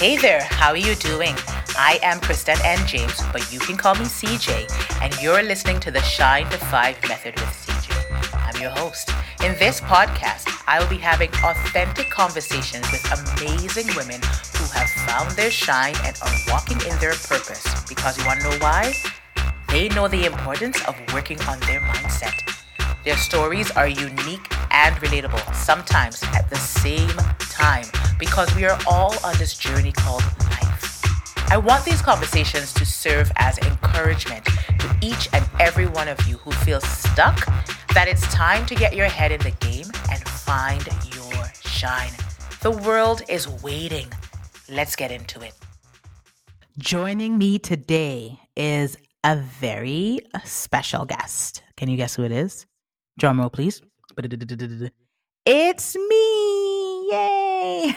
Hey there, how are you doing? I am Kristen N. James, but you can call me CJ, and you're listening to the Shine to Five Method with CJ. I'm your host. In this podcast, I will be having authentic conversations with amazing women who have found their shine and are walking in their purpose. Because you want to know why? They know the importance of working on their mindset. Their stories are unique and relatable, sometimes at the same time because we are all on this journey called life. I want these conversations to serve as encouragement to each and every one of you who feels stuck that it's time to get your head in the game and find your shine. The world is waiting. Let's get into it. Joining me today is a very special guest. Can you guess who it is? Drum roll, please. It's me. Yay.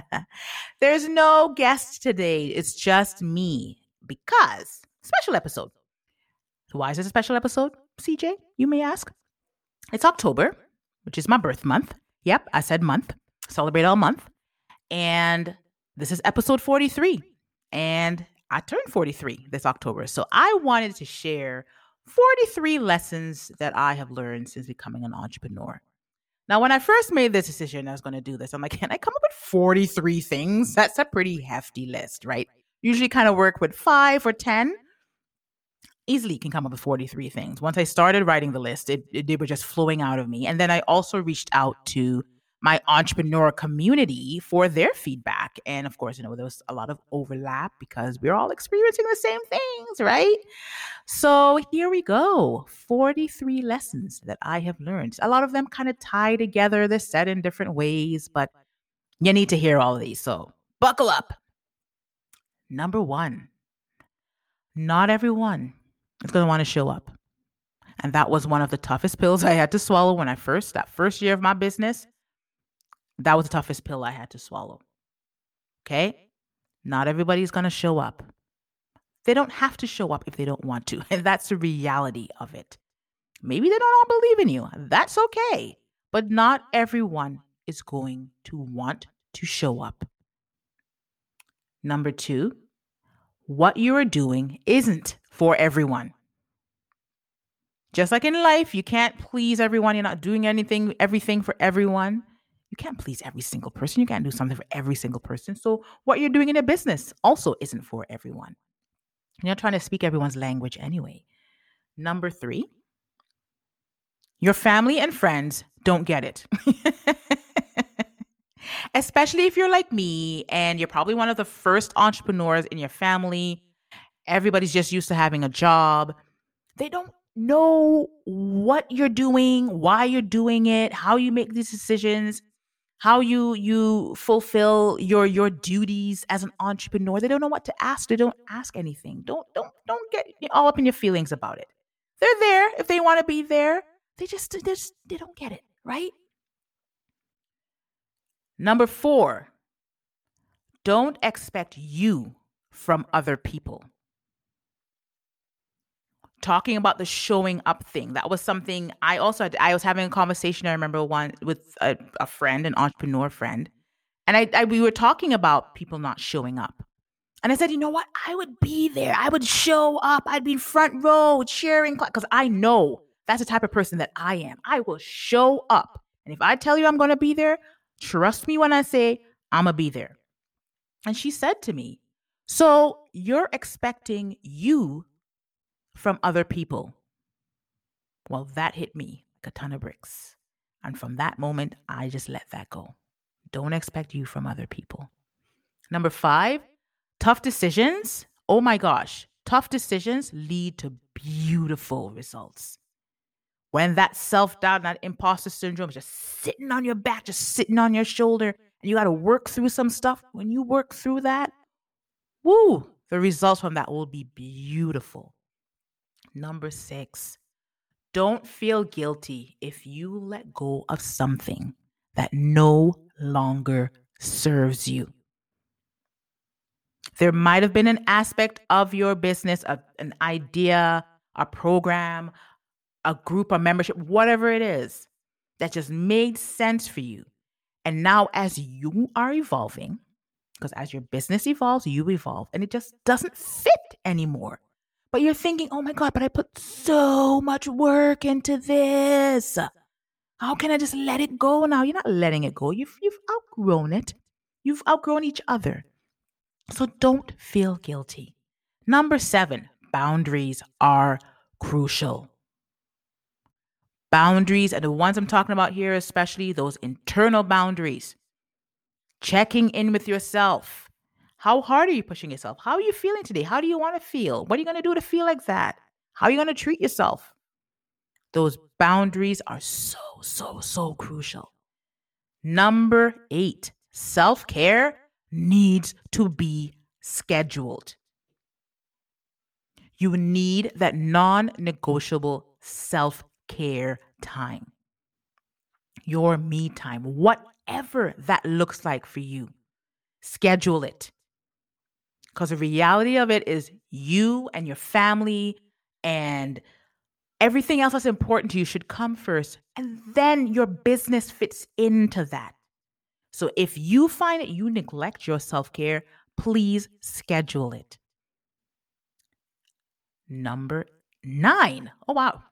There's no guest today. It's just me because special episode. So why is it a special episode, CJ? You may ask. It's October, which is my birth month. Yep, I said month. Celebrate all month. And this is episode 43. And I turned 43 this October. So I wanted to share 43 lessons that I have learned since becoming an entrepreneur. Now, when I first made this decision, I was going to do this. I'm like, can I come up with 43 things? That's a pretty hefty list, right? Usually kind of work with five or 10. Easily can come up with 43 things. Once I started writing the list, it, it, they were just flowing out of me. And then I also reached out to my entrepreneur community for their feedback. And of course, you know, there was a lot of overlap because we're all experiencing the same things, right? So here we go 43 lessons that I have learned. A lot of them kind of tie together, they're said in different ways, but you need to hear all of these. So buckle up. Number one, not everyone is going to want to show up. And that was one of the toughest pills I had to swallow when I first, that first year of my business that was the toughest pill I had to swallow. Okay? Not everybody's going to show up. They don't have to show up if they don't want to. And that's the reality of it. Maybe they don't all believe in you. That's okay. But not everyone is going to want to show up. Number two, what you are doing isn't for everyone. Just like in life, you can't please everyone. You're not doing anything, everything for everyone you can't please every single person. You can't do something for every single person. So what you're doing in a business also isn't for everyone. You're trying to speak everyone's language anyway. Number three, your family and friends don't get it. Especially if you're like me and you're probably one of the first entrepreneurs in your family. Everybody's just used to having a job. They don't know what you're doing, why you're doing it, how you make these decisions how you you fulfill your your duties as an entrepreneur. They don't know what to ask. They don't ask anything. Don't don't don't get all up in your feelings about it. They're there if they want to be there. They just they just they don't get it right? Number 4 don't expect you from other people talking about the showing up thing. That was something I also had, I was having a conversation. I remember one with a, a friend, an entrepreneur friend, and I, I we were talking about people not showing up. And I said, you know what? I would be there. I would show up. I'd be in front row cheering because I know that's the type of person that I am. I will show up. And if I tell you I'm going to be there, trust me when I say I'm going to be there. And she said to me, So you're expecting you from other people. Well, that hit me like a ton of bricks. And from that moment, I just let that go. Don't expect you from other people. Number five, tough decisions. Oh my gosh, tough decisions lead to beautiful results. When that self doubt, that imposter syndrome is just sitting on your back, just sitting on your shoulder, and you got to work through some stuff, when you work through that, woo, the results from that will be beautiful. Number six, don't feel guilty if you let go of something that no longer serves you. There might have been an aspect of your business, a, an idea, a program, a group, a membership, whatever it is, that just made sense for you. And now, as you are evolving, Because as your business evolves, you evolve and it just doesn't fit anymore. But you're thinking, oh my God, but I put so much work into this. How can I just let it go now? You're not letting it go. You've, you've outgrown it. You've outgrown each other. So don't feel guilty. Number seven, boundaries are crucial. Boundaries, and the ones I'm talking about here, especially those internal boundaries. Checking in with yourself. How hard are you pushing yourself? How are you feeling today? How do you want to feel? What are you going to do to feel like that? How are you going to treat yourself? Those boundaries are so, so, so crucial. Number eight, self care needs to be scheduled. You need that non negotiable self care time, your me time, whatever that looks like for you. Schedule it. Because the reality of it is, you and your family and everything else that's important to you should come first. And then your business fits into that. So if you find that you neglect your self care, please schedule it. Number nine. Oh, wow.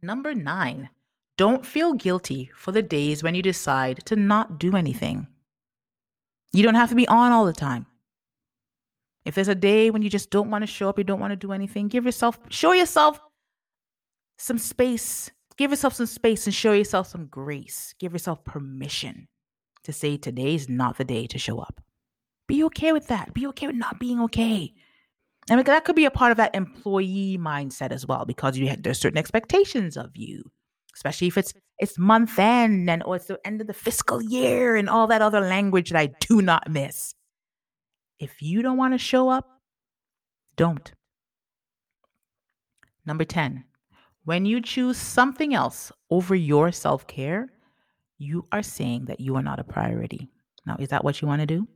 Number nine. Don't feel guilty for the days when you decide to not do anything. You don't have to be on all the time. If there's a day when you just don't want to show up, you don't want to do anything, give yourself, show yourself some space. Give yourself some space and show yourself some grace. Give yourself permission to say today's not the day to show up. Be okay with that. Be okay with not being okay. Mean, that could be a part of that employee mindset as well, because you have, there's certain expectations of you, especially if it's it's month end and or it's the end of the fiscal year and all that other language that I do not miss. If you don't want to show up, don't. Number 10, when you choose something else over your self care, you are saying that you are not a priority. Now, is that what you want to do?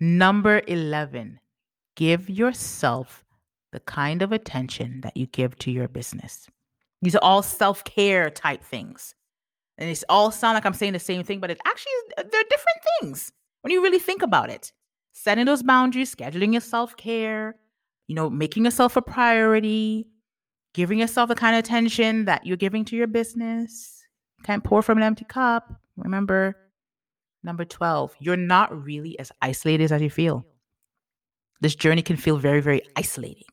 Number 11, give yourself the kind of attention that you give to your business. These are all self care type things. And it's all sound like I'm saying the same thing, but it actually, they're different things when you really think about it. Setting those boundaries, scheduling your self care, you know, making yourself a priority, giving yourself the kind of attention that you're giving to your business, can't pour from an empty cup. Remember, number 12, you're not really as isolated as you feel. This journey can feel very, very isolating.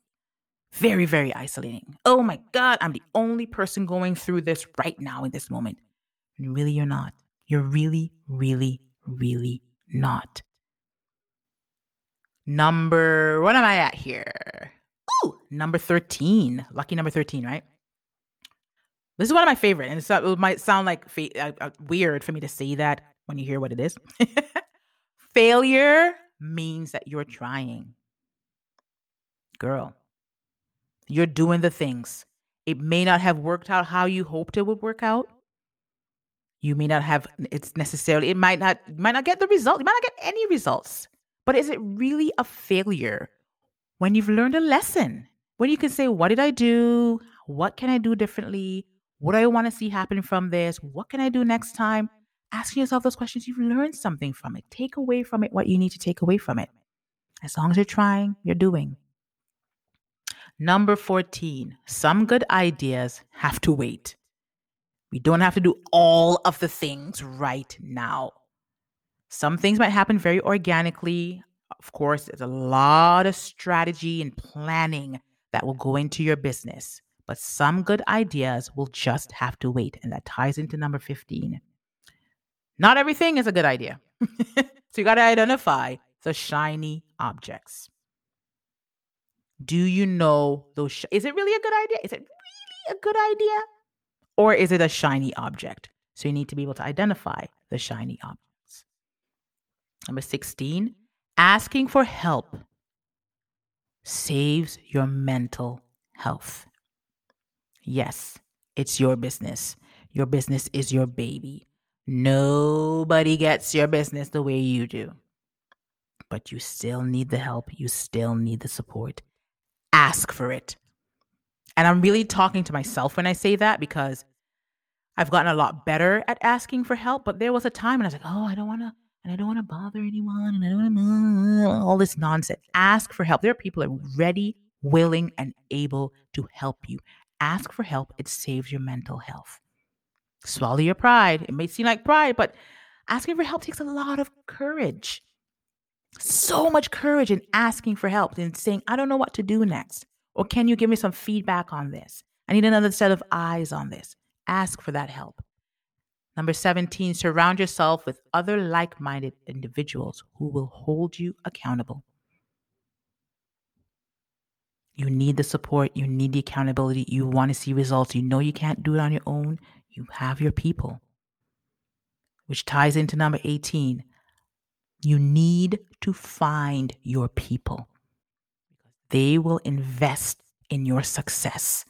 Very, very isolating. Oh my God, I'm the only person going through this right now in this moment. And really, you're not. You're really, really, really not. Number, what am I at here? Ooh, number 13. Lucky number 13, right? This is one of my favorite, and it might sound like fa- uh, uh, weird for me to say that when you hear what it is. Failure means that you're trying. Girl, you're doing the things. It may not have worked out how you hoped it would work out. You may not have it's necessarily it might not might not get the result. You might not get any results. But is it really a failure when you've learned a lesson? When you can say, What did I do? What can I do differently? What do I want to see happen from this? What can I do next time? Asking yourself those questions, you've learned something from it. Take away from it what you need to take away from it. As long as you're trying, you're doing. Number 14, some good ideas have to wait. We don't have to do all of the things right now. Some things might happen very organically. Of course, there's a lot of strategy and planning that will go into your business but some good ideas will just have to wait. And that ties into number 15. Not everything is a good idea. so you got to identify the shiny objects. Do you know those? Sh- is it really a good idea? Is it really a good idea? Or is it a shiny object? So you need to be able to identify the shiny objects. Number 16, asking for help saves your mental health. Yes, it's your business. Your business is your baby. Nobody gets your business the way you do. But you still need the help. You still need the support. Ask for it. And I'm really talking to myself when I say that because I've gotten a lot better at asking for help. But there was a time when I was like, oh, I don't want to, and I don't want to bother anyone and I don't want to uh, all this nonsense. Ask for help. There are people that are ready, willing, and able to help you. Ask for help. It saves your mental health. Swallow your pride. It may seem like pride, but asking for help takes a lot of courage. So much courage in asking for help and saying, I don't know what to do next. Or can you give me some feedback on this? I need another set of eyes on this. Ask for that help. Number 17, surround yourself with other like minded individuals who will hold you accountable. You need the support, you need the accountability, you want to see results. You know you can't do it on your own. You have your people. Which ties into number 18. You need to find your people. They will invest in your success.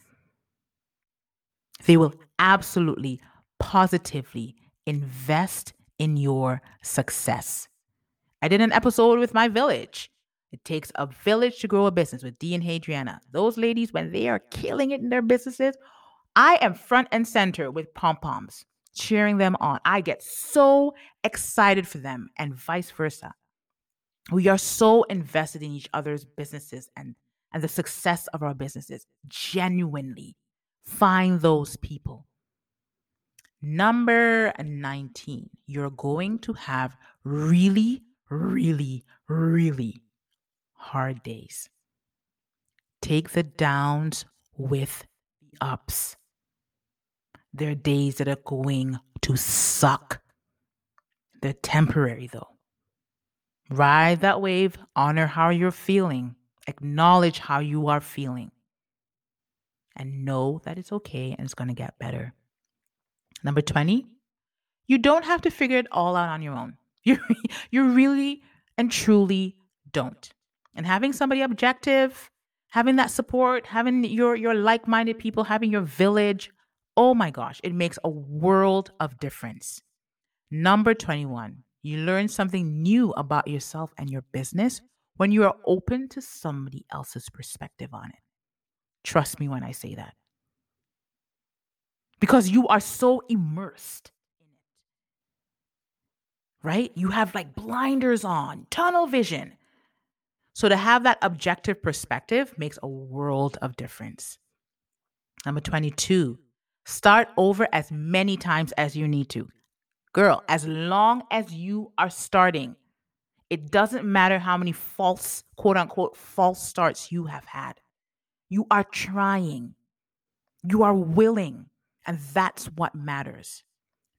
They will absolutely positively invest in your success. I did an episode with my village. It takes a village to grow a business with Dee and Hadriana. Those ladies, when they are killing it in their businesses, I am front and center with pom poms, cheering them on. I get so excited for them, and vice versa. We are so invested in each other's businesses and, and the success of our businesses. Genuinely find those people. Number 19, you're going to have really, really, really hard days. Take the downs with the ups. There are days that are going to suck. They're temporary though. Ride that wave, honor how you're feeling, acknowledge how you are feeling, and know that it's okay and it's going to get better. Number 20, you don't have to figure it all out on your own. You, you really and truly don't. And having somebody objective, having that support, having your, your like minded people, having your village, oh my gosh, it makes a world of difference. Number 21, you learn something new about yourself and your business when you are open to somebody else's perspective on it. Trust me when I say that because you are so immersed in it. Right? You have like blinders on, tunnel vision. So to have that objective perspective makes a world of difference. Number 22, start over as many times as you need to. Girl, as long as you are starting, it doesn't matter how many false, quote unquote, false starts you have had. You are trying, you are willing, and that's what matters.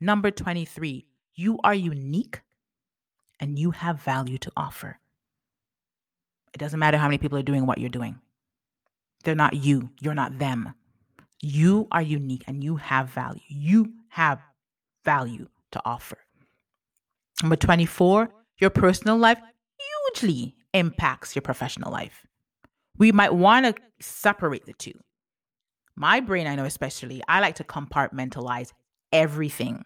Number 23, you are unique and you have value to offer. It doesn't matter how many people are doing what you're doing. They're not you, you're not them. You are unique and you have value. You have value to offer. Number 24, your personal life hugely impacts your professional life. We might want to separate the two. My brain, I know especially, I like to compartmentalize everything.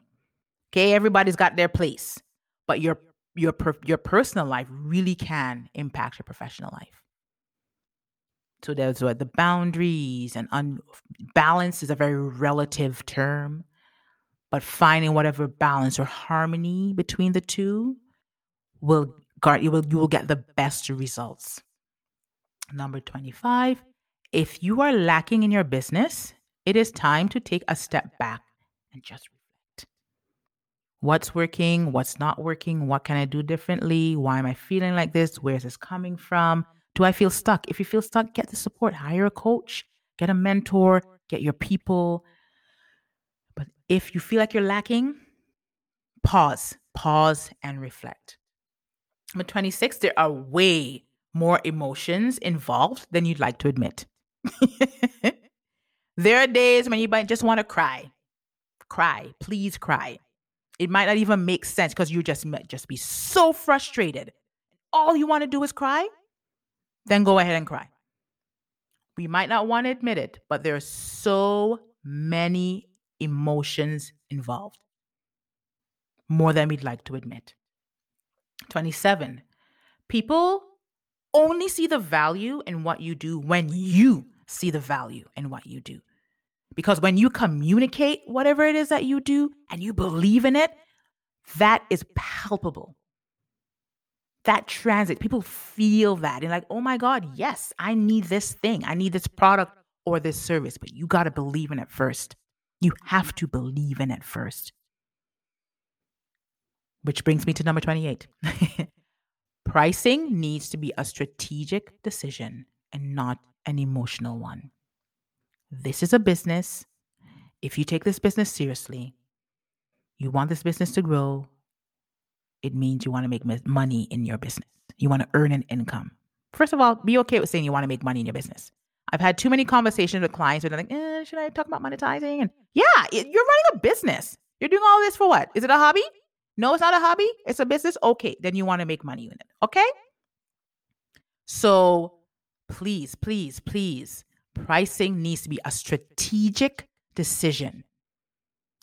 Okay, everybody's got their place, but your your your personal life really can impact your professional life. So there's what the boundaries and un- balance is a very relative term, but finding whatever balance or harmony between the two will guard you will you will get the best results. Number 25, if you are lacking in your business, it is time to take a step back and just reflect. What's working? What's not working? What can I do differently? Why am I feeling like this? Where is this coming from? Do I feel stuck? If you feel stuck, get the support. Hire a coach, get a mentor, get your people. If you feel like you're lacking, pause, pause and reflect. Number 26, there are way more emotions involved than you'd like to admit. there are days when you might just want to cry. Cry, please cry. It might not even make sense because you just might just be so frustrated. All you want to do is cry. Then go ahead and cry. We might not want to admit it, but there are so many emotions involved. More than we'd like to admit. 27. People only see the value in what you do when you see the value in what you do. Because when you communicate whatever it is that you do and you believe in it, that is palpable. that transit. People feel that and like, oh my God, yes, I need this thing. I need this product or this service. But you got to believe in it first. You have to believe in it first. Which brings me to number 28. Pricing needs to be a strategic decision and not an emotional one. This is a business. If you take this business seriously, you want this business to grow, it means you want to make money in your business. You want to earn an income. First of all, be okay with saying you want to make money in your business. I've had too many conversations with clients where they're like, eh, should I talk about monetizing? And yeah, it, you're running a business. You're doing all this for what? Is it a hobby? No, it's not a hobby. It's a business. Okay, then you want to make money in it. Okay. So please, please, please, pricing needs to be a strategic decision.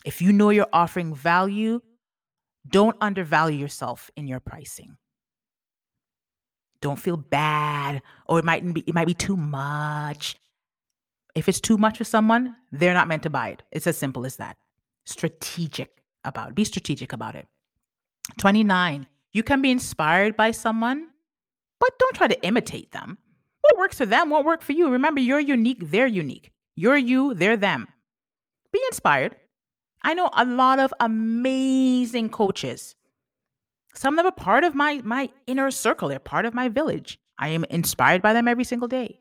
If you know you're offering value, don't undervalue yourself in your pricing. Don't feel bad or it might be it might be too much. If it's too much for someone, they're not meant to buy it. It's as simple as that. Strategic about it. Be strategic about it. 29. You can be inspired by someone, but don't try to imitate them. What works for them won't work for you. Remember, you're unique, they're unique. You're you, they're them. Be inspired, I know a lot of amazing coaches. Some of them are part of my my inner circle. They're part of my village. I am inspired by them every single day.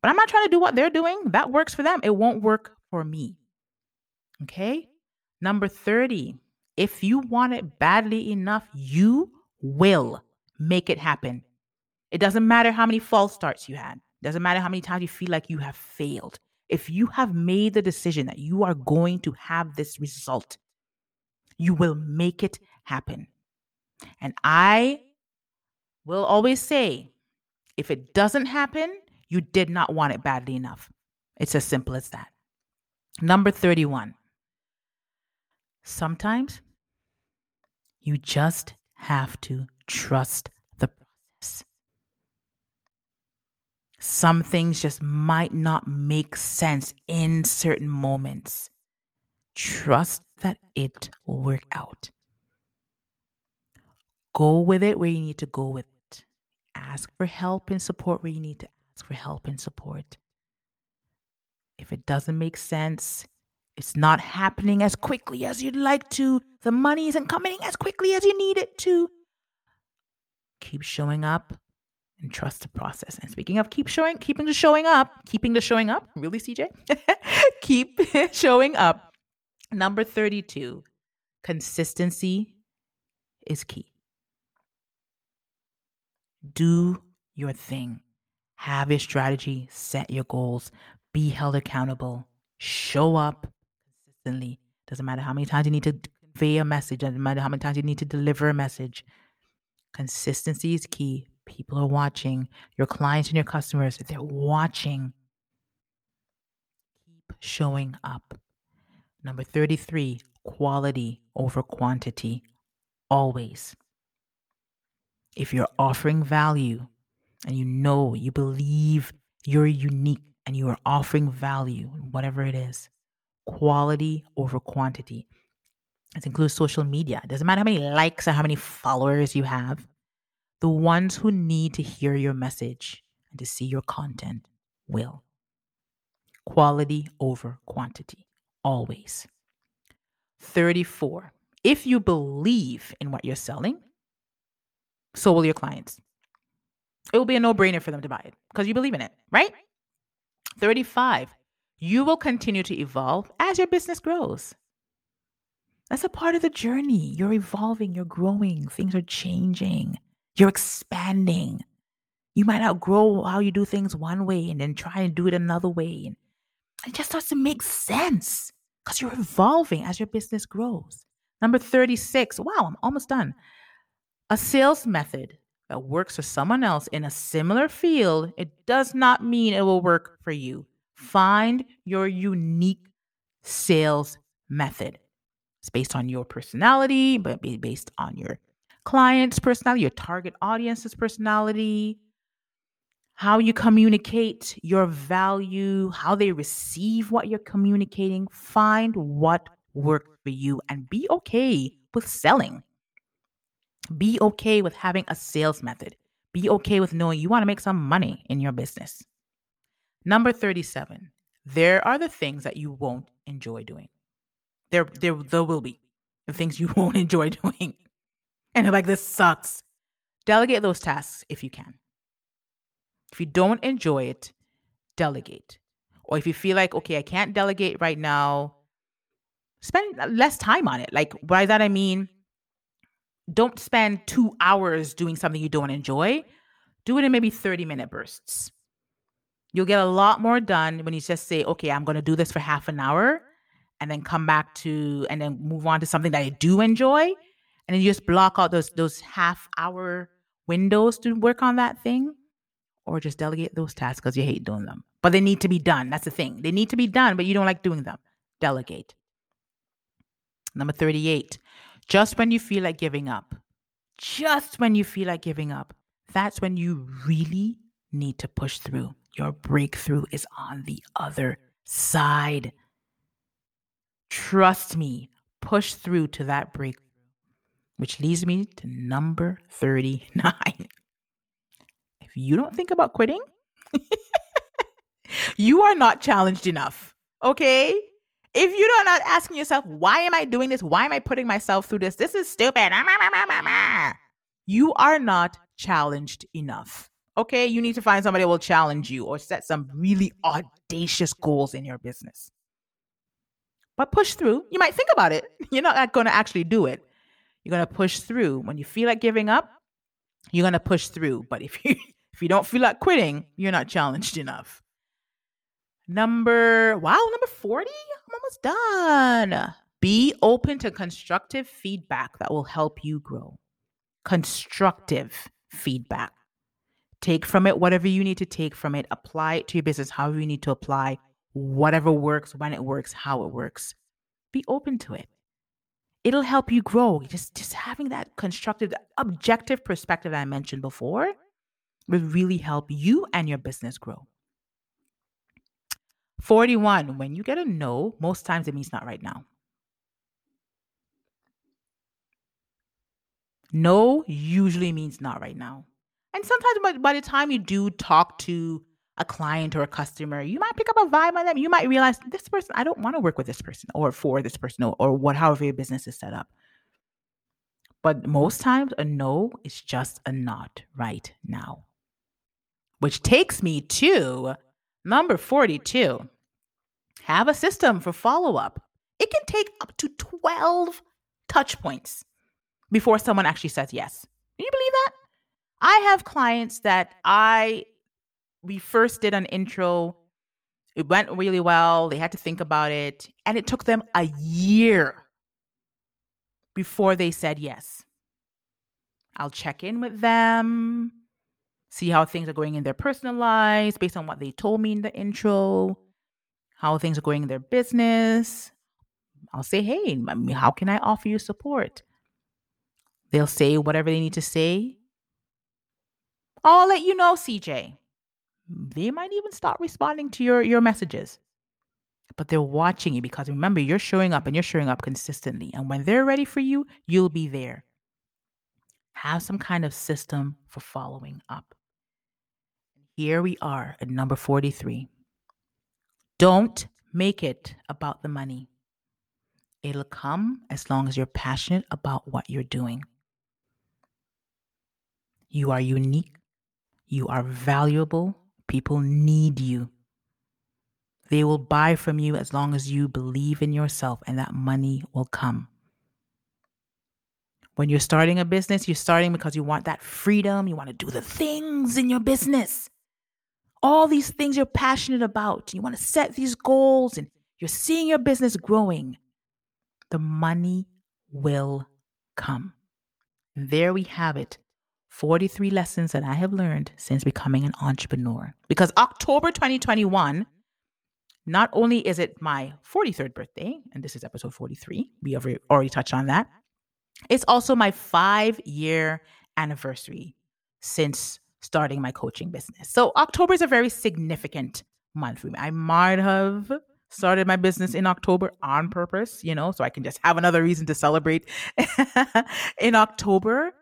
But I'm not trying to do what they're doing. That works for them. It won't work for me. Okay? Number 30. If you want it badly enough, you will make it happen. It doesn't matter how many false starts you had. It doesn't matter how many times you feel like you have failed if you have made the decision that you are going to have this result, you will make it happen. And I will always say if it doesn't happen, you did not want it badly enough. It's as simple as that. Number 31. Sometimes you just have to trust the process. Some things just might not make sense in certain moments. Trust that it will work out. Go with it where you need to go with it. Ask for help and support where you need to ask for help and support. If it doesn't make sense, it's not happening as quickly as you'd like to, the money isn't coming as quickly as you need it to. Keep showing up, and trust the process. And speaking of keep showing, keeping the showing up, keeping the showing up, really, CJ? Keep showing up. Number 32, consistency is key. Do your thing. Have your strategy, set your goals, be held accountable, show up consistently. Doesn't matter how many times you need to convey a message, doesn't matter how many times you need to deliver a message. Consistency is key. People are watching. Your clients and your customers, they're watching. Keep showing up. Number 33, quality over quantity. Always. If you're offering value and you know, you believe you're unique and you are offering value, whatever it is, quality over quantity. This includes social media. It doesn't matter how many likes or how many followers you have. The ones who need to hear your message and to see your content will. Quality over quantity, always. 34. If you believe in what you're selling, so will your clients. It will be a no brainer for them to buy it because you believe in it, right? 35. You will continue to evolve as your business grows. That's a part of the journey. You're evolving, you're growing, things are changing. You're expanding. You might outgrow how you do things one way and then try and do it another way. And it just starts to make sense because you're evolving as your business grows. Number 36. Wow, I'm almost done. A sales method that works for someone else in a similar field, it does not mean it will work for you. Find your unique sales method. It's based on your personality, but based on your client's personality, your target audience's personality, how you communicate your value, how they receive what you're communicating. Find what works for you and be okay with selling. Be okay with having a sales method. Be okay with knowing you want to make some money in your business. Number 37. There are the things that you won't enjoy doing. There, there, there will be the things you won't enjoy doing. And like, this sucks. Delegate those tasks if you can. If you don't enjoy it, delegate. Or if you feel like, okay, I can't delegate right now, spend less time on it. Like, by that I mean, don't spend two hours doing something you don't enjoy. Do it in maybe 30 minute bursts. You'll get a lot more done when you just say, okay, I'm going to do this for half an hour and then come back to, and then move on to something that I do enjoy. And then you just block out those, those half hour windows to work on that thing or just delegate those tasks because you hate doing them. But they need to be done. That's the thing. They need to be done, but you don't like doing them. Delegate. Number 38, just when you feel like giving up, just when you feel like giving up, that's when you really need to push through. Your breakthrough is on the other side. Trust me, push through to that breakthrough, which leads me to number 39. If you don't think about quitting, you are not challenged enough. Okay? If you're not asking yourself, why am I doing this? Why am I putting myself through this? This is stupid. Ah, you are not challenged enough. Okay, you need to find somebody who will challenge you or set some really audacious goals in your business. But push through. You might think about it. You're not going to actually do it. You're going to push through. When you feel like giving up, you're going to push through. But if you if you don't feel like quitting, you're not challenged enough. Number wow, number 40? Almost done. Be open to constructive feedback that will help you grow. Constructive feedback. Take from it whatever you need to take from it. Apply it to your business however you need to apply whatever works, when it works, how it works. Be open to it. It'll help you grow. Just just having that constructive, objective perspective I mentioned before will really help you and your business grow. 41, when you get a no, most times it means not right now. No usually means not right now. And sometimes by, by the time you do talk to a client or a customer, you might pick up a vibe on them. You might realize this person, I don't want to work with this person or for this person or, or what, however your business is set up. But most times, a no is just a not right now. Which takes me to number 42 have a system for follow up. It can take up to 12 touch points before someone actually says yes. Can you believe that? I have clients that I we first did an intro. It went really well. They had to think about it. And it took them a year before they said yes. I'll check in with them, see how things are going in their personal lives based on what they told me in the intro, how things are going in their business. I'll say, hey, how can I offer you support? They'll say whatever they need to say. I'll let you know, CJ they might even start responding to your your messages but they're watching you because remember you're showing up and you're showing up consistently and when they're ready for you you'll be there have some kind of system for following up here we are at number 43 don't make it about the money it'll come as long as you're passionate about what you're doing you are unique you are valuable People need you. They will buy from you as long as you believe in yourself, and that money will come. When you're starting a business, you're starting because you want that freedom. You want to do the things in your business. All these things you're passionate about. You want to set these goals and you're seeing your business growing. The money will come. There we have it. 43 lessons that I have learned since becoming an entrepreneur. Because October 2021, not only is it my 43rd birthday, and this is episode 43, we have already touched on that, it's also my five year anniversary since starting my coaching business. So October is a very significant month for me. I might have started my business in October on purpose, you know, so I can just have another reason to celebrate in October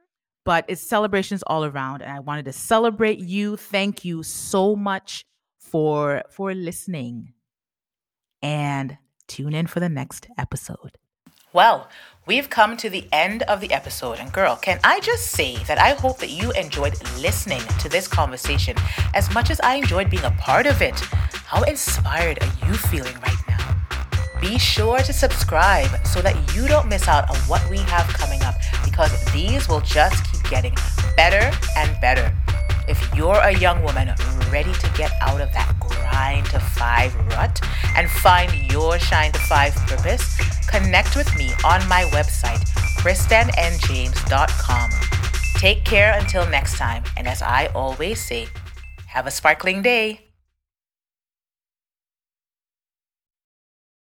but it's celebrations all around and I wanted to celebrate you. Thank you so much for for listening. And tune in for the next episode. Well, we've come to the end of the episode. And girl, can I just say that I hope that you enjoyed listening to this conversation as much as I enjoyed being a part of it? How inspired are you feeling right now? Be sure to subscribe so that you don't miss out on what we have coming up because these will just keep getting better and better. If you're a young woman ready to get out of that grind to five rut and find your shine to five purpose, connect with me on my website, kristanandjames.com. Take care until next time, and as I always say, have a sparkling day.